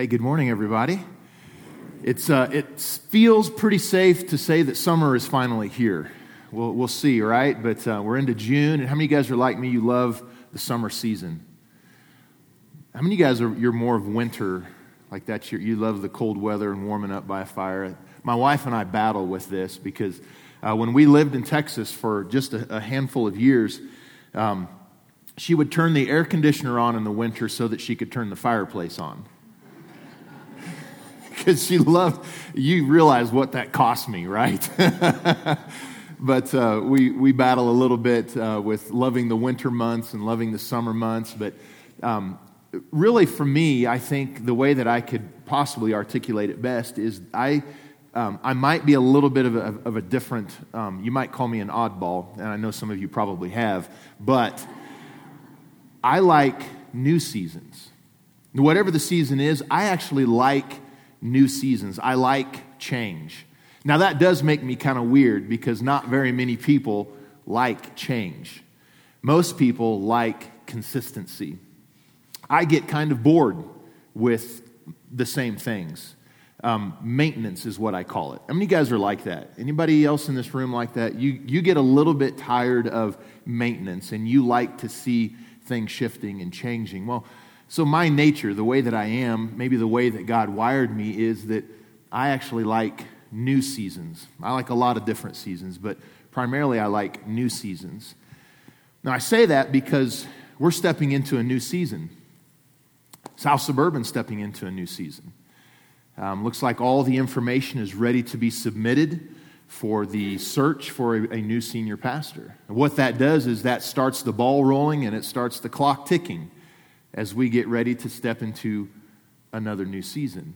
Hey, good morning, everybody. It's, uh, it feels pretty safe to say that summer is finally here. We'll, we'll see, right? But uh, we're into June, and how many of you guys are like me? You love the summer season. How many of you guys are you're more of winter, like that? You love the cold weather and warming up by a fire. My wife and I battle with this because uh, when we lived in Texas for just a, a handful of years, um, she would turn the air conditioner on in the winter so that she could turn the fireplace on because she loved, you realize what that cost me, right? but uh, we, we battle a little bit uh, with loving the winter months and loving the summer months. But um, really, for me, I think the way that I could possibly articulate it best is I, um, I might be a little bit of a, of a different, um, you might call me an oddball, and I know some of you probably have, but I like new seasons. Whatever the season is, I actually like new seasons. I like change. Now, that does make me kind of weird because not very many people like change. Most people like consistency. I get kind of bored with the same things. Um, maintenance is what I call it. How many guys are like that? Anybody else in this room like that? You, you get a little bit tired of maintenance and you like to see things shifting and changing. Well, so, my nature, the way that I am, maybe the way that God wired me, is that I actually like new seasons. I like a lot of different seasons, but primarily I like new seasons. Now, I say that because we're stepping into a new season. South Suburban stepping into a new season. Um, looks like all the information is ready to be submitted for the search for a, a new senior pastor. And what that does is that starts the ball rolling and it starts the clock ticking as we get ready to step into another new season.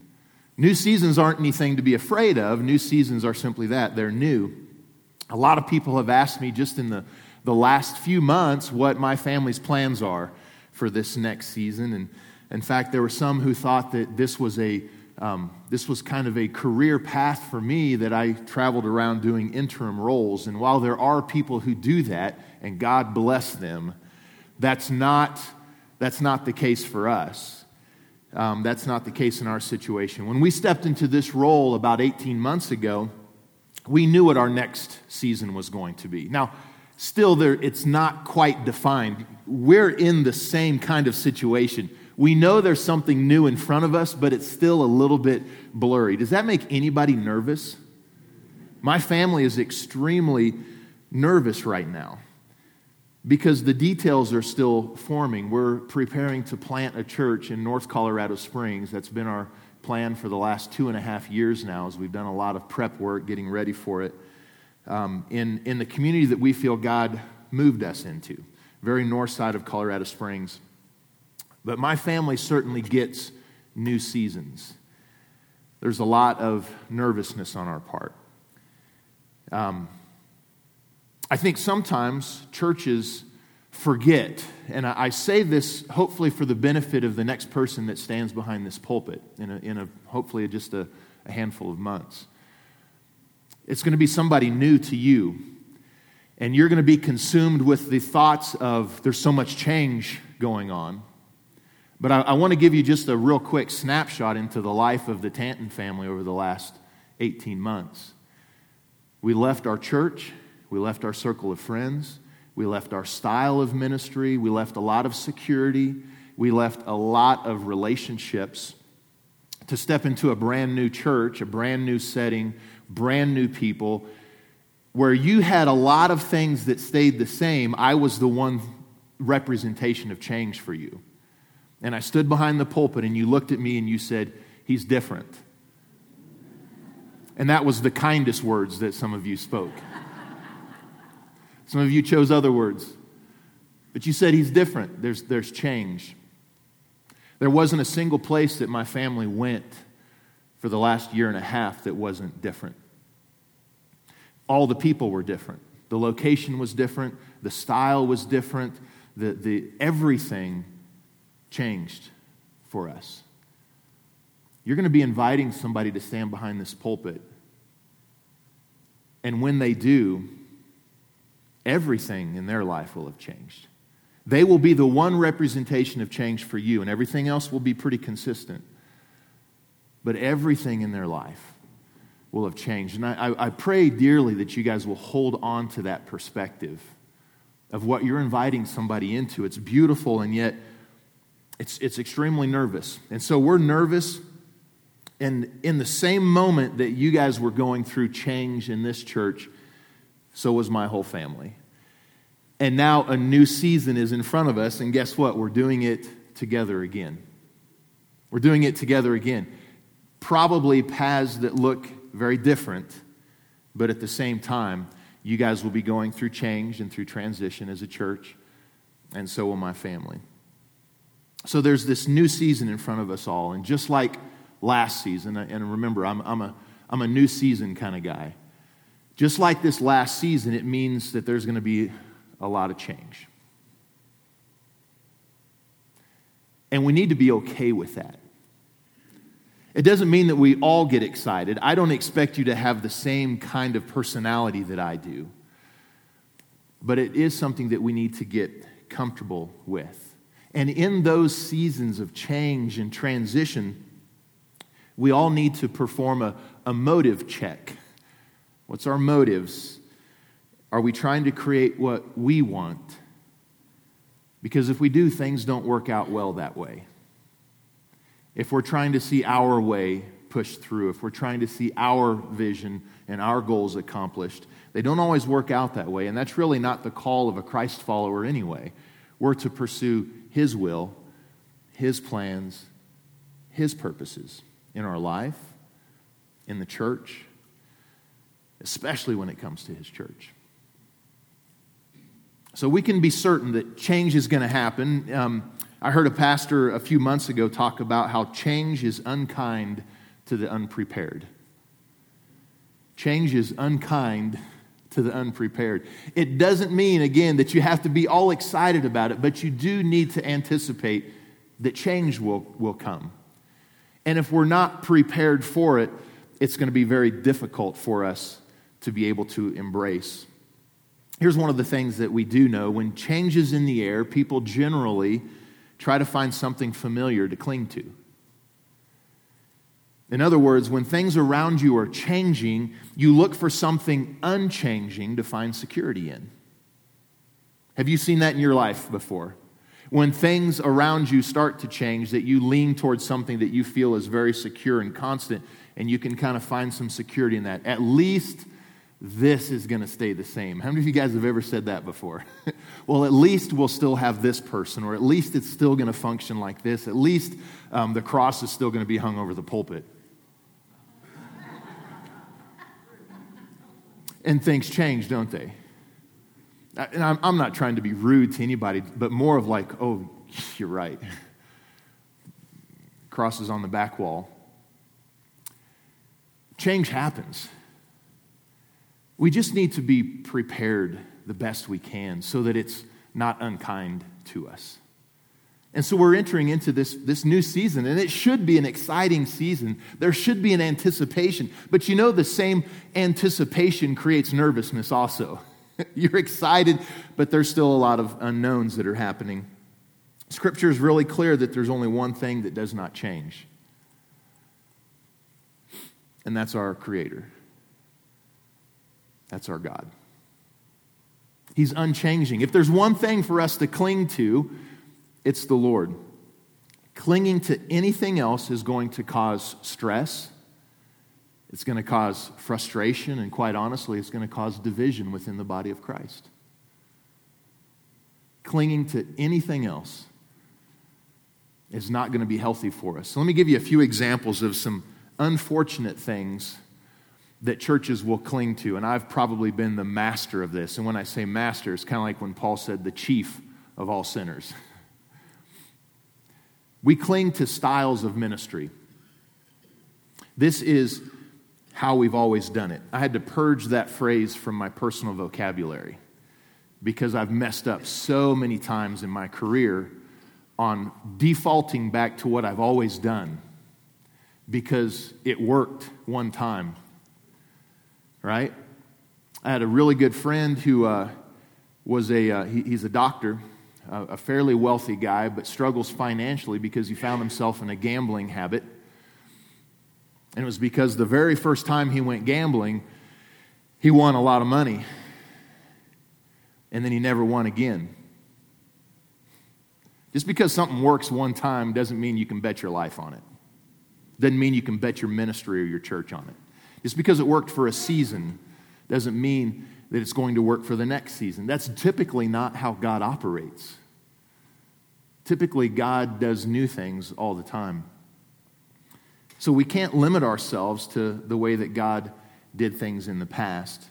New seasons aren't anything to be afraid of. New seasons are simply that they're new. A lot of people have asked me just in the, the last few months what my family's plans are for this next season. And in fact, there were some who thought that this was a um, this was kind of a career path for me that I traveled around doing interim roles. And while there are people who do that, and God bless them, that's not that's not the case for us. Um, that's not the case in our situation. When we stepped into this role about 18 months ago, we knew what our next season was going to be. Now, still, there, it's not quite defined. We're in the same kind of situation. We know there's something new in front of us, but it's still a little bit blurry. Does that make anybody nervous? My family is extremely nervous right now because the details are still forming. We're preparing to plant a church in North Colorado Springs. That's been our plan for the last two and a half years now, as we've done a lot of prep work getting ready for it um, in, in the community that we feel God moved us into, very north side of Colorado Springs. But my family certainly gets new seasons. There's a lot of nervousness on our part. Um, I think sometimes churches forget, and I say this hopefully for the benefit of the next person that stands behind this pulpit in a, in a hopefully just a, a handful of months. It's going to be somebody new to you, and you're going to be consumed with the thoughts of there's so much change going on. But I, I want to give you just a real quick snapshot into the life of the Tanton family over the last 18 months. We left our church we left our circle of friends. We left our style of ministry. We left a lot of security. We left a lot of relationships to step into a brand new church, a brand new setting, brand new people, where you had a lot of things that stayed the same. I was the one representation of change for you. And I stood behind the pulpit, and you looked at me and you said, He's different. And that was the kindest words that some of you spoke. Some of you chose other words. But you said he's different. There's, there's change. There wasn't a single place that my family went for the last year and a half that wasn't different. All the people were different. The location was different. The style was different. The, the, everything changed for us. You're going to be inviting somebody to stand behind this pulpit. And when they do, everything in their life will have changed. They will be the one representation of change for you, and everything else will be pretty consistent. but everything in their life will have changed. And I, I, pray dearly that you guys will hold on to that perspective of what you're inviting somebody into. It's beautiful, and yet it's, it's extremely nervous. And so we're nervous. And in the same moment that you guys were going through change in this church, so was my whole family. And now a new season is in front of us, and guess what? We're doing it together again. We're doing it together again. Probably paths that look very different, but at the same time, you guys will be going through change and through transition as a church, and so will my family. So there's this new season in front of us all, and just like last season, and remember, I'm, I'm, a, I'm a new season kind of guy. Just like this last season, it means that there's going to be a lot of change. And we need to be okay with that. It doesn't mean that we all get excited. I don't expect you to have the same kind of personality that I do. But it is something that we need to get comfortable with. And in those seasons of change and transition, we all need to perform a, a motive check. What's our motives? Are we trying to create what we want? Because if we do, things don't work out well that way if we're trying to see our way pushed through, if we're trying to see our vision and our goals accomplished, they don't always work out that way. And that's really not the call of a Christ follower anyway. We're to pursue His will, His plans, His purposes in our life, in the church, especially when it comes to His church. So we can be certain that change is going to happen. Um, I heard a pastor a few months ago talk about how change is unkind to the unprepared. Change is unkind to the unprepared. It doesn't mean, again, that you have to be all excited about it, but you do need to anticipate that change will, will come. And if we're not prepared for it, it's going to be very difficult for us to be able to embrace. Here's one of the things that we do know when change is in the air, people generally try to find something familiar to cling to. In other words, when things around you are changing, you look for something unchanging to find security in. Have you seen that in your life before? When things around you start to change, that you lean towards something that you feel is very secure and constant, and you can kind of find some security in that. At least this is going to stay the same. How many of you guys have ever said that before? well, at least we'll still have this person, or at least it's still going to function like this. At least um, the cross is still going to be hung over the pulpit. and things change, don't they? And I'm, I'm not trying to be rude to anybody, but more of like, oh, you're right. Crosses on the back wall. Change happens. We just need to be prepared the best we can so that it's not unkind to us. And so we're entering into this, this new season, and it should be an exciting season. There should be an anticipation. But you know, the same anticipation creates nervousness also. You're excited, but there's still a lot of unknowns that are happening. Scripture is really clear that there's only one thing that does not change, and that's our Creator. That's our God. He's unchanging. If there's one thing for us to cling to, it's the Lord. Clinging to anything else is going to cause stress. It's going to cause frustration, and quite honestly, it's going to cause division within the body of Christ. Clinging to anything else is not going to be healthy for us. So, let me give you a few examples of some unfortunate things that churches will cling to. And I've probably been the master of this. And when I say master, it's kind of like when Paul said, the chief of all sinners. We cling to styles of ministry. This is how we've always done it. I had to purge that phrase from my personal vocabulary because I've messed up so many times in my career on defaulting back to what I've always done because it worked one time right? I had a really good friend who uh, was a, uh, he, he's a doctor, a fairly wealthy guy, but struggles financially because he found himself in a gambling habit. And it was because the very first time he went gambling, he won a lot of money. And then he never won again. Just because something works one time doesn't mean you can bet your life on it. Doesn't mean you can bet your ministry or your church on it. Just because it worked for a season doesn't mean that it's going to work for the next season. That's typically not how God operates. Typically, God does new things all the time. So we can't limit ourselves to the way that God did things in the past.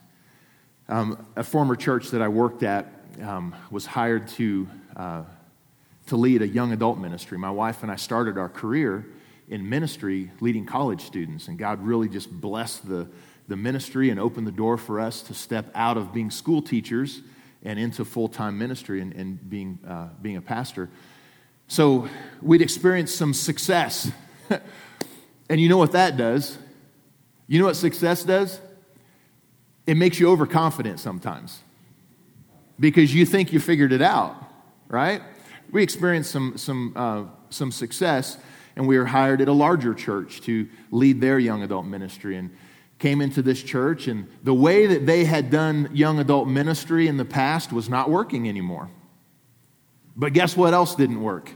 Um, a former church that I worked at um, was hired to, uh, to lead a young adult ministry. My wife and I started our career in ministry leading college students, and God really just blessed the, the ministry and opened the door for us to step out of being school teachers and into full time ministry and, and being, uh, being a pastor. So we'd experienced some success. and you know what that does? You know what success does? It makes you overconfident sometimes because you think you figured it out, right? We experienced some, some, uh, some success, and we were hired at a larger church to lead their young adult ministry. And came into this church, and the way that they had done young adult ministry in the past was not working anymore. But guess what else didn't work?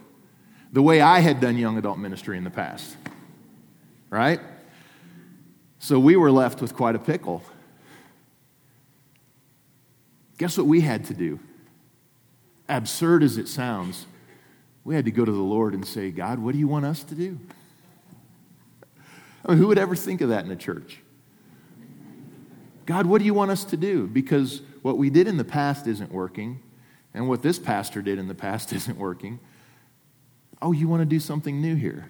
The way I had done young adult ministry in the past. Right? So we were left with quite a pickle. Guess what we had to do? Absurd as it sounds, we had to go to the Lord and say, God, what do you want us to do? I mean, who would ever think of that in a church? God, what do you want us to do? Because what we did in the past isn't working, and what this pastor did in the past isn't working. Oh, you want to do something new here?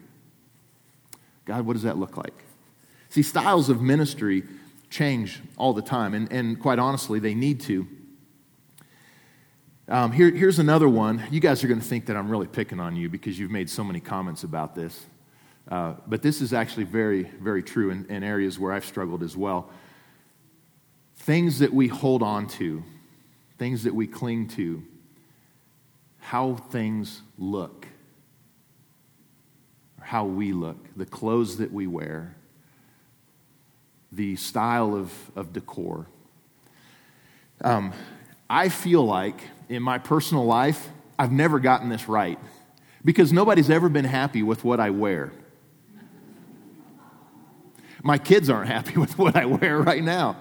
God, what does that look like? See, styles of ministry change all the time, and, and quite honestly, they need to. Um, here, here's another one. You guys are going to think that I'm really picking on you because you've made so many comments about this. Uh, but this is actually very, very true in, in areas where I've struggled as well. Things that we hold on to, things that we cling to, how things look, how we look, the clothes that we wear, the style of, of decor. Um, I feel like in my personal life, I've never gotten this right because nobody's ever been happy with what I wear. My kids aren't happy with what I wear right now.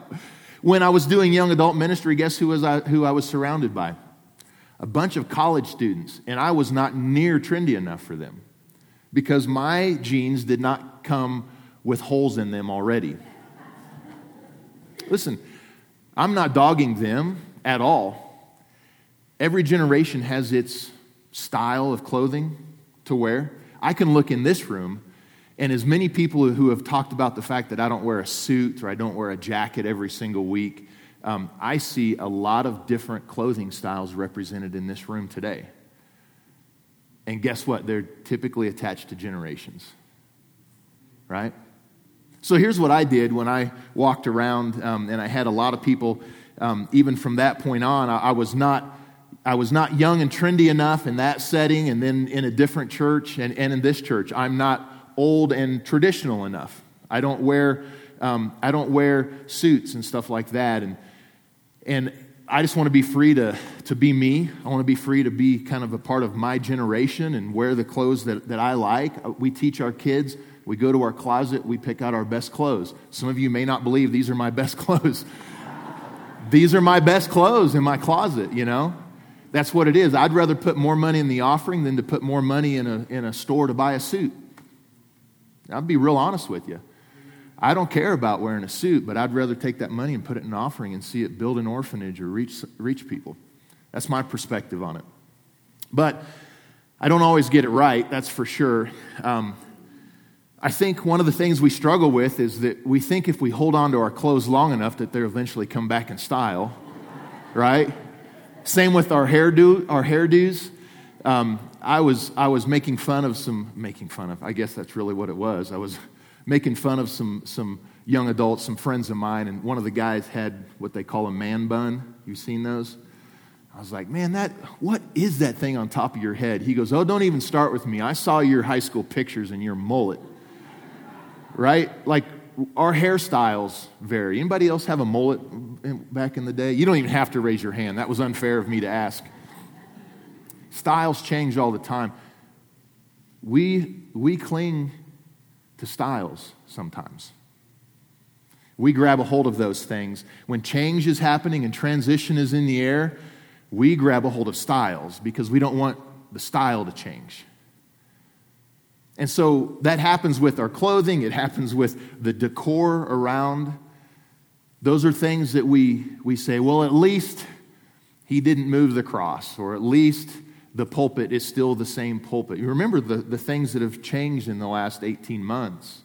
When I was doing young adult ministry, guess who, was I, who I was surrounded by? A bunch of college students, and I was not near trendy enough for them because my jeans did not come with holes in them already. Listen, I'm not dogging them at all. Every generation has its style of clothing to wear. I can look in this room, and as many people who have talked about the fact that I don't wear a suit or I don't wear a jacket every single week, um, I see a lot of different clothing styles represented in this room today. And guess what? They're typically attached to generations, right? So here's what I did when I walked around, um, and I had a lot of people, um, even from that point on, I, I, was not. I was not young and trendy enough in that setting, and then in a different church and, and in this church. I'm not old and traditional enough. I don't wear, um, I don't wear suits and stuff like that. And, and I just want to be free to, to be me. I want to be free to be kind of a part of my generation and wear the clothes that, that I like. Uh, we teach our kids, we go to our closet, we pick out our best clothes. Some of you may not believe these are my best clothes. these are my best clothes in my closet, you know? That's what it is. I'd rather put more money in the offering than to put more money in a, in a store to buy a suit. I'll be real honest with you. I don't care about wearing a suit, but I'd rather take that money and put it in an offering and see it build an orphanage or reach, reach people. That's my perspective on it. But I don't always get it right, that's for sure. Um, I think one of the things we struggle with is that we think if we hold on to our clothes long enough that they'll eventually come back in style, right? Same with our hairdo, our hairdos. Um, I was I was making fun of some making fun of. I guess that's really what it was. I was making fun of some, some young adults, some friends of mine, and one of the guys had what they call a man bun. You've seen those? I was like, man, that what is that thing on top of your head? He goes, oh, don't even start with me. I saw your high school pictures and your mullet. right? Like our hairstyles vary. Anybody else have a mullet back in the day? You don't even have to raise your hand. That was unfair of me to ask. Styles change all the time. We, we cling to styles sometimes. We grab a hold of those things. When change is happening and transition is in the air, we grab a hold of styles because we don't want the style to change. And so that happens with our clothing, it happens with the decor around. Those are things that we, we say, well, at least he didn't move the cross, or at least the pulpit is still the same pulpit. You remember the, the things that have changed in the last 18 months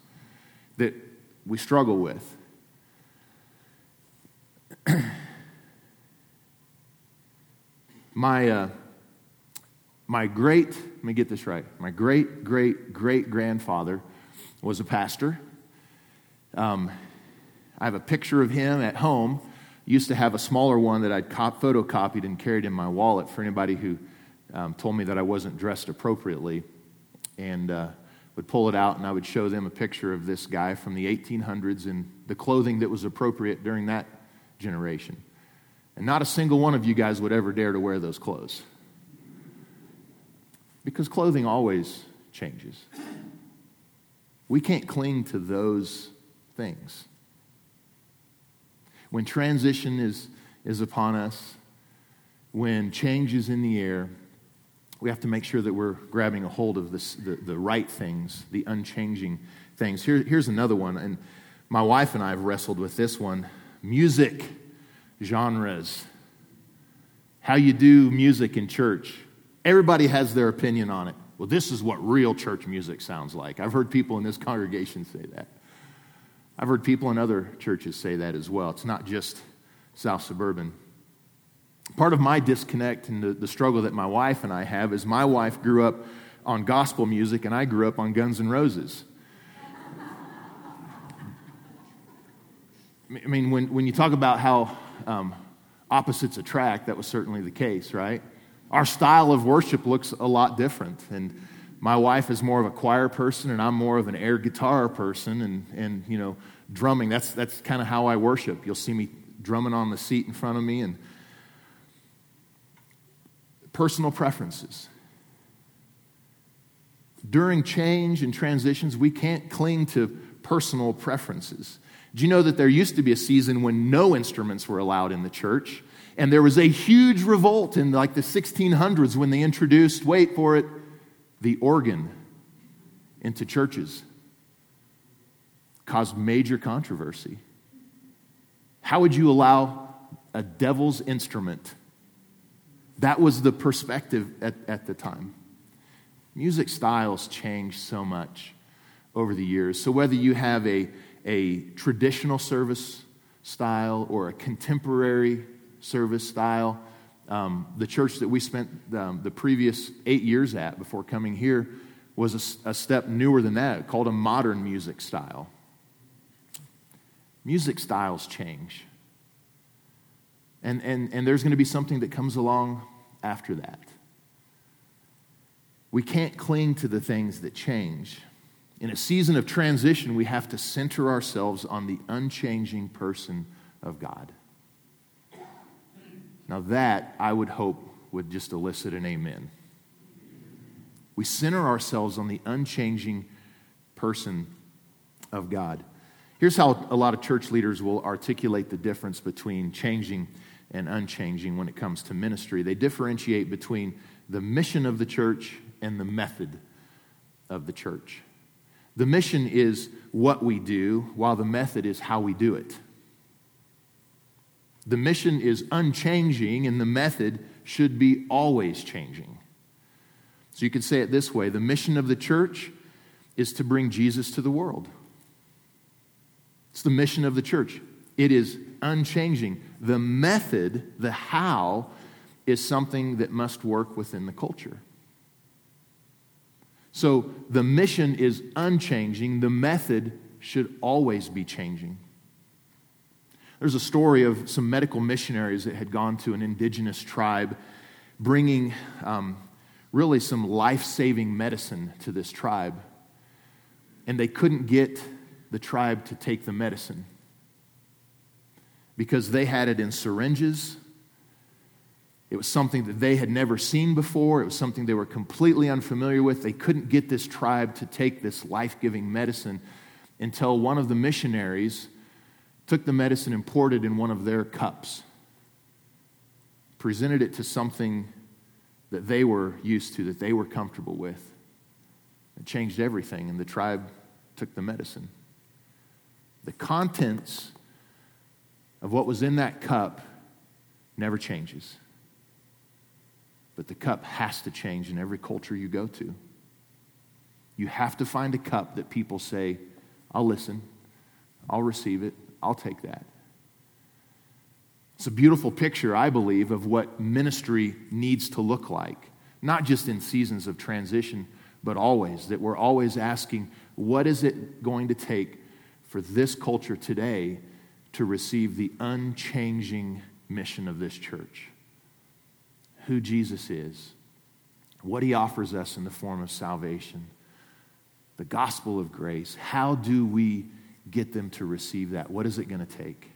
that we struggle with. my, uh, my great, let me get this right, my great, great, great grandfather was a pastor. Um, I have a picture of him at home. Used to have a smaller one that I'd cop- photocopied and carried in my wallet for anybody who um, told me that I wasn't dressed appropriately. And uh, would pull it out and I would show them a picture of this guy from the 1800s in the clothing that was appropriate during that generation. And not a single one of you guys would ever dare to wear those clothes. Because clothing always changes. We can't cling to those things. When transition is, is upon us, when change is in the air, we have to make sure that we're grabbing a hold of this, the, the right things, the unchanging things. Here, here's another one, and my wife and I have wrestled with this one music genres. How you do music in church. Everybody has their opinion on it. Well, this is what real church music sounds like. I've heard people in this congregation say that. I've heard people in other churches say that as well. It's not just South Suburban. Part of my disconnect and the, the struggle that my wife and I have is my wife grew up on gospel music and I grew up on Guns N' Roses. I mean, when, when you talk about how um, opposites attract, that was certainly the case, right? Our style of worship looks a lot different. And my wife is more of a choir person, and I'm more of an air guitar person, and, and you know, drumming. That's, that's kind of how I worship. You'll see me drumming on the seat in front of me, and personal preferences. During change and transitions, we can't cling to personal preferences. Do you know that there used to be a season when no instruments were allowed in the church? And there was a huge revolt in like the 1600s when they introduced, wait for it, the organ into churches. Caused major controversy. How would you allow a devil's instrument that was the perspective at, at the time. Music styles change so much over the years. So, whether you have a, a traditional service style or a contemporary service style, um, the church that we spent um, the previous eight years at before coming here was a, a step newer than that, called a modern music style. Music styles change. And, and, and there's going to be something that comes along after that. We can't cling to the things that change. In a season of transition, we have to center ourselves on the unchanging person of God. Now, that I would hope would just elicit an amen. We center ourselves on the unchanging person of God. Here's how a lot of church leaders will articulate the difference between changing and unchanging when it comes to ministry. They differentiate between the mission of the church and the method of the church. The mission is what we do, while the method is how we do it. The mission is unchanging, and the method should be always changing. So you could say it this way the mission of the church is to bring Jesus to the world. It's the mission of the church. It is unchanging. The method, the how, is something that must work within the culture. So the mission is unchanging, the method should always be changing. There's a story of some medical missionaries that had gone to an indigenous tribe, bringing um, really some life saving medicine to this tribe. And they couldn't get the tribe to take the medicine because they had it in syringes. It was something that they had never seen before. It was something they were completely unfamiliar with. They couldn't get this tribe to take this life giving medicine until one of the missionaries took the medicine and poured it in one of their cups, presented it to something that they were used to, that they were comfortable with. It changed everything, and the tribe took the medicine. The contents of what was in that cup never changes. But the cup has to change in every culture you go to. You have to find a cup that people say, I'll listen, I'll receive it, I'll take that. It's a beautiful picture, I believe, of what ministry needs to look like, not just in seasons of transition, but always. That we're always asking, what is it going to take for this culture today to receive the unchanging mission of this church? Who Jesus is, what he offers us in the form of salvation, the gospel of grace. How do we get them to receive that? What is it going to take?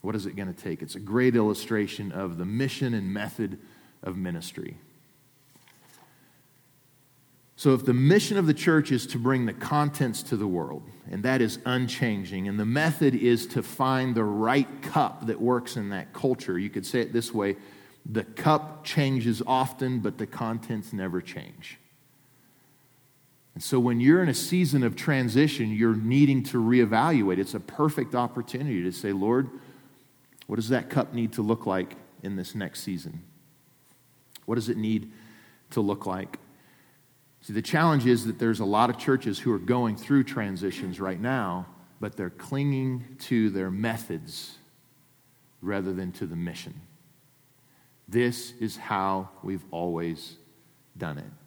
What is it going to take? It's a great illustration of the mission and method of ministry. So, if the mission of the church is to bring the contents to the world, and that is unchanging, and the method is to find the right cup that works in that culture, you could say it this way the cup changes often, but the contents never change. And so, when you're in a season of transition, you're needing to reevaluate. It's a perfect opportunity to say, Lord, what does that cup need to look like in this next season? What does it need to look like? See, the challenge is that there's a lot of churches who are going through transitions right now, but they're clinging to their methods rather than to the mission. This is how we've always done it.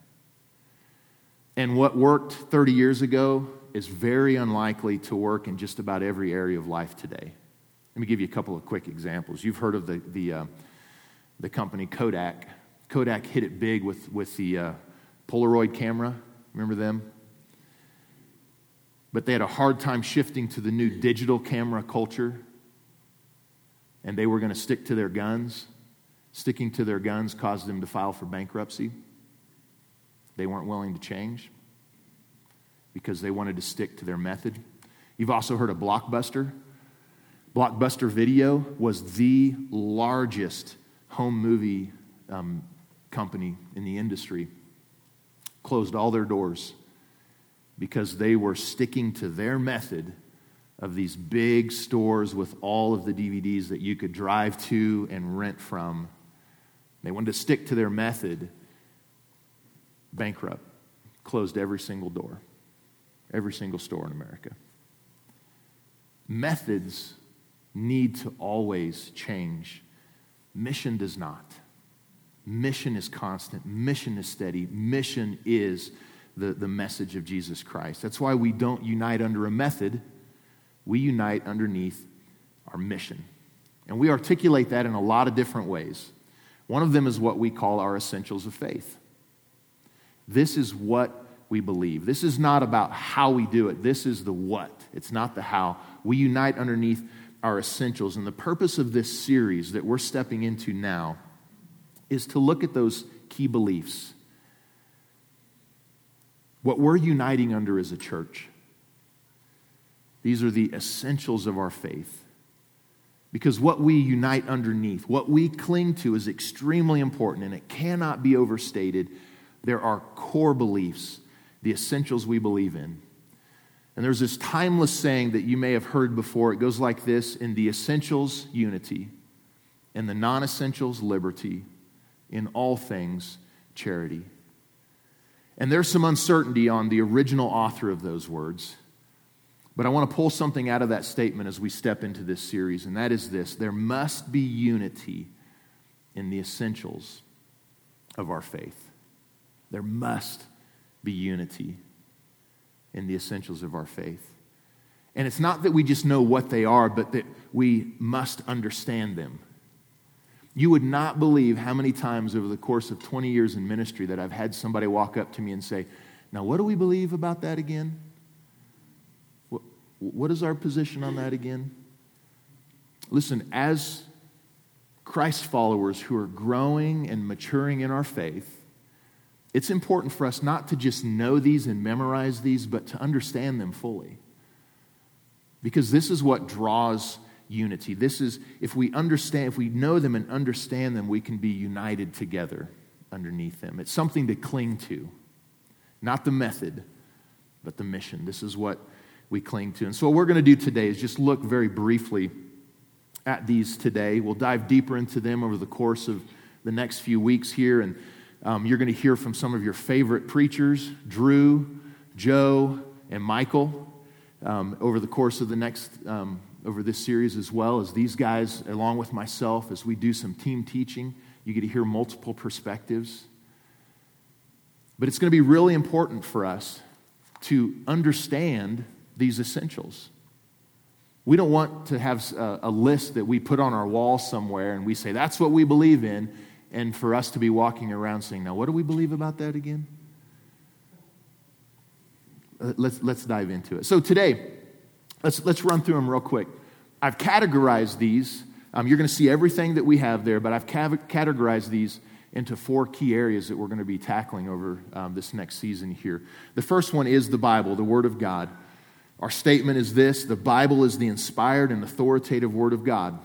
And what worked 30 years ago is very unlikely to work in just about every area of life today. Let me give you a couple of quick examples. You've heard of the, the, uh, the company Kodak. Kodak hit it big with, with the uh, Polaroid camera. Remember them? But they had a hard time shifting to the new digital camera culture. And they were going to stick to their guns. Sticking to their guns caused them to file for bankruptcy. They weren't willing to change because they wanted to stick to their method. You've also heard of Blockbuster. Blockbuster Video was the largest home movie um, company in the industry closed all their doors because they were sticking to their method of these big stores with all of the DVDs that you could drive to and rent from. They wanted to stick to their method. Bankrupt, closed every single door, every single store in America. Methods need to always change, mission does not. Mission is constant, mission is steady, mission is the, the message of Jesus Christ. That's why we don't unite under a method, we unite underneath our mission. And we articulate that in a lot of different ways. One of them is what we call our essentials of faith. This is what we believe. This is not about how we do it, this is the what. It's not the how. We unite underneath our essentials. And the purpose of this series that we're stepping into now is to look at those key beliefs. What we're uniting under as a church. These are the essentials of our faith. Because what we unite underneath, what we cling to, is extremely important and it cannot be overstated. There are core beliefs, the essentials we believe in. And there's this timeless saying that you may have heard before. It goes like this In the essentials, unity. In the non essentials, liberty in all things charity. And there's some uncertainty on the original author of those words. But I want to pull something out of that statement as we step into this series, and that is this there must be unity in the essentials of our faith. There must be unity in the essentials of our faith. And it's not that we just know what they are, but that we must understand them. You would not believe how many times over the course of 20 years in ministry that I've had somebody walk up to me and say, Now, what do we believe about that again? What is our position on that again? Listen, as Christ followers who are growing and maturing in our faith, it's important for us not to just know these and memorize these, but to understand them fully. Because this is what draws unity. This is, if we understand, if we know them and understand them, we can be united together underneath them. It's something to cling to, not the method, but the mission. This is what we cling to. And so, what we're going to do today is just look very briefly at these today. We'll dive deeper into them over the course of the next few weeks here. And um, you're going to hear from some of your favorite preachers Drew, Joe, and Michael um, over the course of the next, um, over this series as well as these guys, along with myself, as we do some team teaching. You get to hear multiple perspectives. But it's going to be really important for us to understand these essentials. We don't want to have a, a, list that we put on our wall somewhere and we say, that's what we believe in, and for us to be walking around saying, now, what do we believe about that again? Uh, let's, let's dive into it. So today, let's, let's run through them real quick. I've categorized these. Um, you're going to see everything that we have there, but I've categorized these into four key areas that we're going to be tackling over um, this next season here. The first one is the Bible, the Word of God. Our statement is this the Bible is the inspired and authoritative Word of God.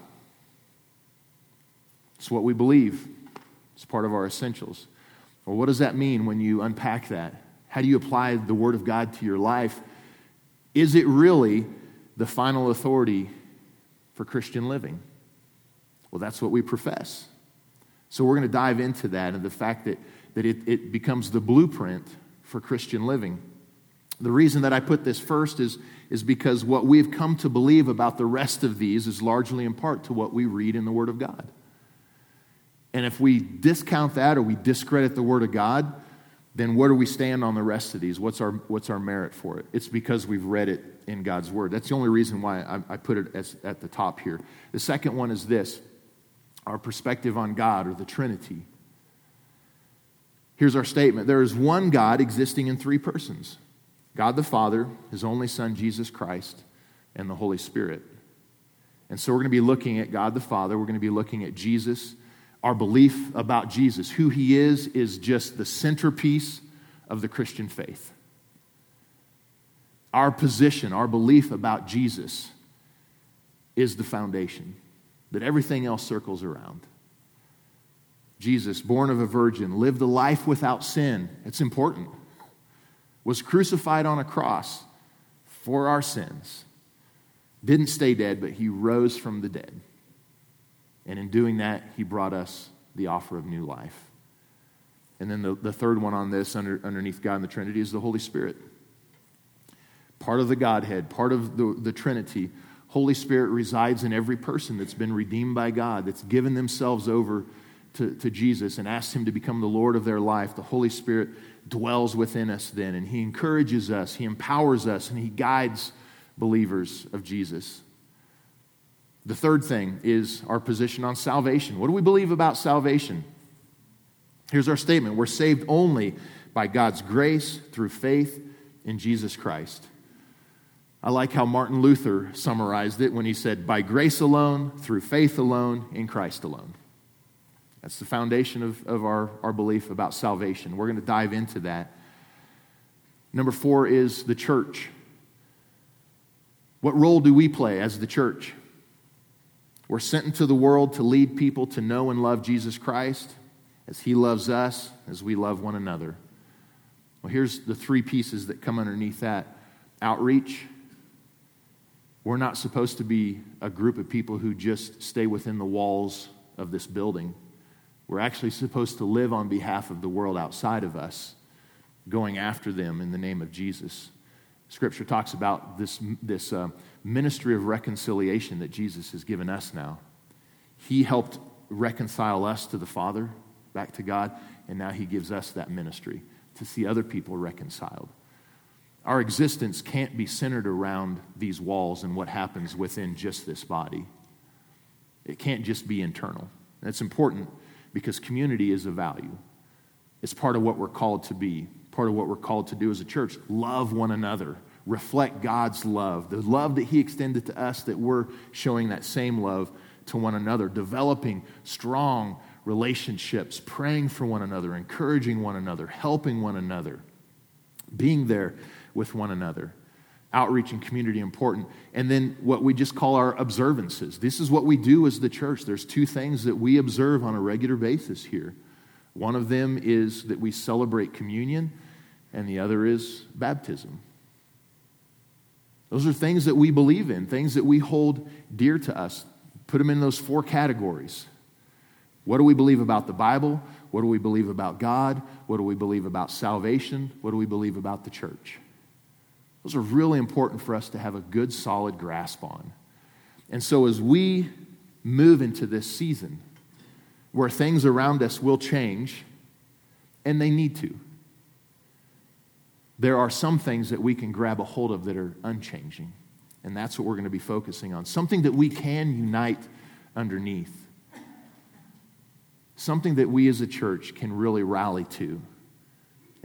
It's what we believe, it's part of our essentials. Well, what does that mean when you unpack that? How do you apply the Word of God to your life? Is it really the final authority for Christian living? Well, that's what we profess. So we're going to dive into that and the fact that, that it, it becomes the blueprint for Christian living. The reason that I put this first is, is because what we've come to believe about the rest of these is largely in part to what we read in the Word of God. And if we discount that or we discredit the Word of God, then where do we stand on the rest of these? What's our, what's our merit for it? It's because we've read it in God's Word. That's the only reason why I, I put it as, at the top here. The second one is this our perspective on God or the Trinity. Here's our statement there is one God existing in three persons God the Father, His only Son, Jesus Christ, and the Holy Spirit. And so we're going to be looking at God the Father. We're going to be looking at Jesus. Our belief about Jesus, who He is, is just the centerpiece of the Christian faith. Our position, our belief about Jesus is the foundation that everything else circles around. Jesus, born of a virgin, lived a life without sin. It's important was crucified on a cross for our sins, didn't stay dead, but he rose from the dead. And in doing that, he brought us the offer of new life. And then the, the third one on this, under, underneath God and the Trinity, is the Holy Spirit. Part of the Godhead, part of the, the Trinity. Holy Spirit resides in every person that's been redeemed by God, that's given themselves over to, to Jesus and asked Him to become the Lord of their life. The Holy Spirit dwells within us then, and He encourages us, He empowers us, and He guides believers of Jesus. The third thing is our position on salvation. What do we believe about salvation? Here's our statement We're saved only by God's grace through faith in Jesus Christ. I like how Martin Luther summarized it when he said, By grace alone, through faith alone, in Christ alone. That's the foundation of, of our, our belief about salvation. We're going to dive into that. Number four is the church. What role do we play as the church? We're sent into the world to lead people to know and love Jesus Christ as he loves us, as we love one another. Well, here's the three pieces that come underneath that outreach. We're not supposed to be a group of people who just stay within the walls of this building. We're actually supposed to live on behalf of the world outside of us, going after them in the name of Jesus. Scripture talks about this, this uh, ministry of reconciliation that Jesus has given us now. He helped reconcile us to the Father, back to God, and now He gives us that ministry to see other people reconciled. Our existence can't be centered around these walls and what happens within just this body. It can't just be internal. That's important because community is a value. It's part of what we're called to be, part of what we're called to do as a church. Love one another, reflect God's love, the love that He extended to us, that we're showing that same love to one another, developing strong relationships, praying for one another, encouraging one another, helping one another, being there with one another. Outreach and community important. And then what we just call our observances. This is what we do as the church. There's two things that we observe on a regular basis here. One of them is that we celebrate communion, and the other is baptism. Those are things that we believe in, things that we hold dear to us. Put them in those four categories. What do we believe about the Bible? What do we believe about God? What do we believe about salvation? What do we believe about the church? Those are really important for us to have a good, solid grasp on. And so, as we move into this season where things around us will change, and they need to, there are some things that we can grab a hold of that are unchanging. And that's what we're going to be focusing on. Something that we can unite underneath. Something that we as a church can really rally to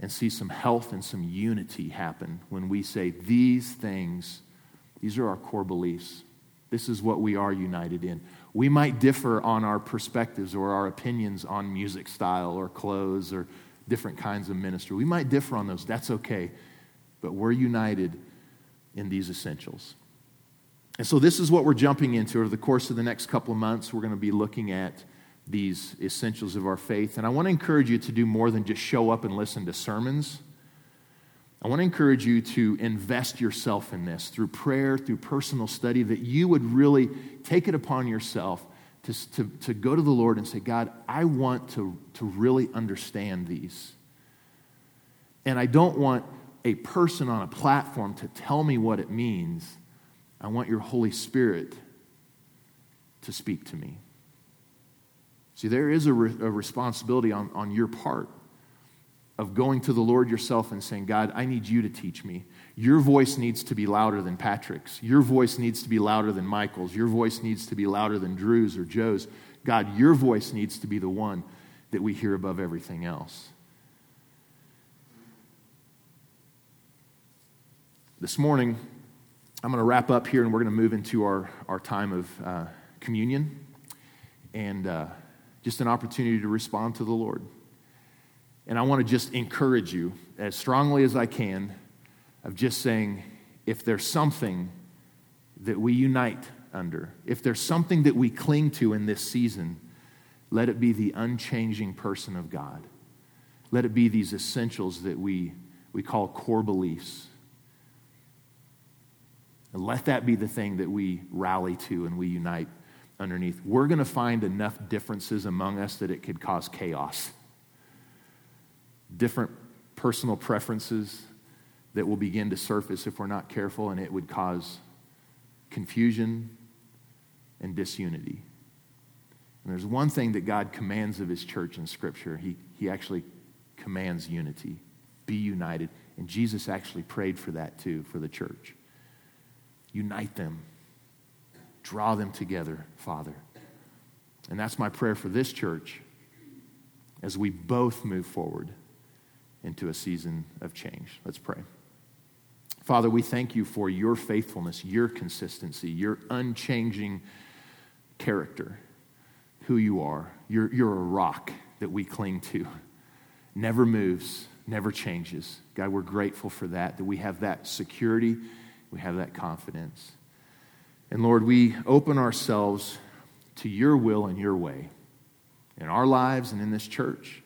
and see some health and some unity happen when we say these things, these are our core beliefs. This is what we are united in. We might differ on our perspectives or our opinions on music style or clothes or different kinds of ministry. We might differ on those. That's okay. But we're united in these essentials. And so, this is what we're jumping into over the course of the next couple of months. We're going to be looking at these essentials of our faith. And I want to encourage you to do more than just show up and listen to sermons. I want to encourage you to invest yourself in this through prayer, through personal study, that you would really take it upon yourself to, to, to go to the Lord and say, God, I want to, to really understand these. And I don't want a person on a platform to tell me what it means. I want your Holy Spirit to speak to me. See, there is a, re- a responsibility on, on your part of going to the Lord yourself and saying, God, I need you to teach me. Your voice needs to be louder than Patrick's. Your voice needs to be louder than Michael's. Your voice needs to be louder than Drew's or Joe's. God, your voice needs to be the one that we hear above everything else. This morning, I'm going to wrap up here and we're going to move into our, our time of uh, communion and uh, just an opportunity to respond to the Lord. And I want to just encourage you as strongly as I can of just saying, if there's something that we unite under, if there's something that we cling to in this season, let it be the unchanging person of God. Let it be these essentials that we, we call core beliefs. And let that be the thing that we rally to and we unite underneath. We're going to find enough differences among us that it could cause chaos different personal preferences that will begin to surface if we're not careful, and it would cause confusion and disunity. And there's one thing that God commands of his church in Scripture. He, he actually commands unity. Be united. And Jesus actually prayed for that too, for the church. Unite them, draw them together, Father. And that's my prayer for this church as we both move forward into a season of change. Let's pray. Father, we thank you for your faithfulness, your consistency, your unchanging character, who you are. You're, you're a rock that we cling to, never moves, never changes. God, we're grateful for that, that we have that security, we have that confidence. And Lord, we open ourselves to your will and your way in our lives and in this church.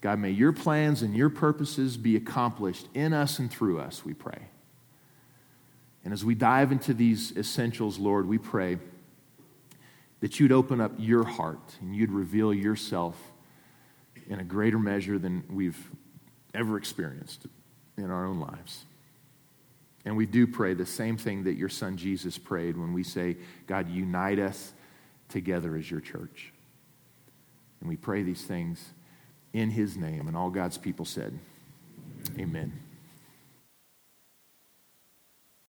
God, may your plans and your purposes be accomplished in us and through us, we pray. And as we dive into these essentials, Lord, we pray that you'd open up your heart and you'd reveal yourself in a greater measure than we've ever experienced in our own lives. And we do pray the same thing that your son Jesus prayed when we say, God, unite us together as your church. And we pray these things in his name. And all God's people said, Amen.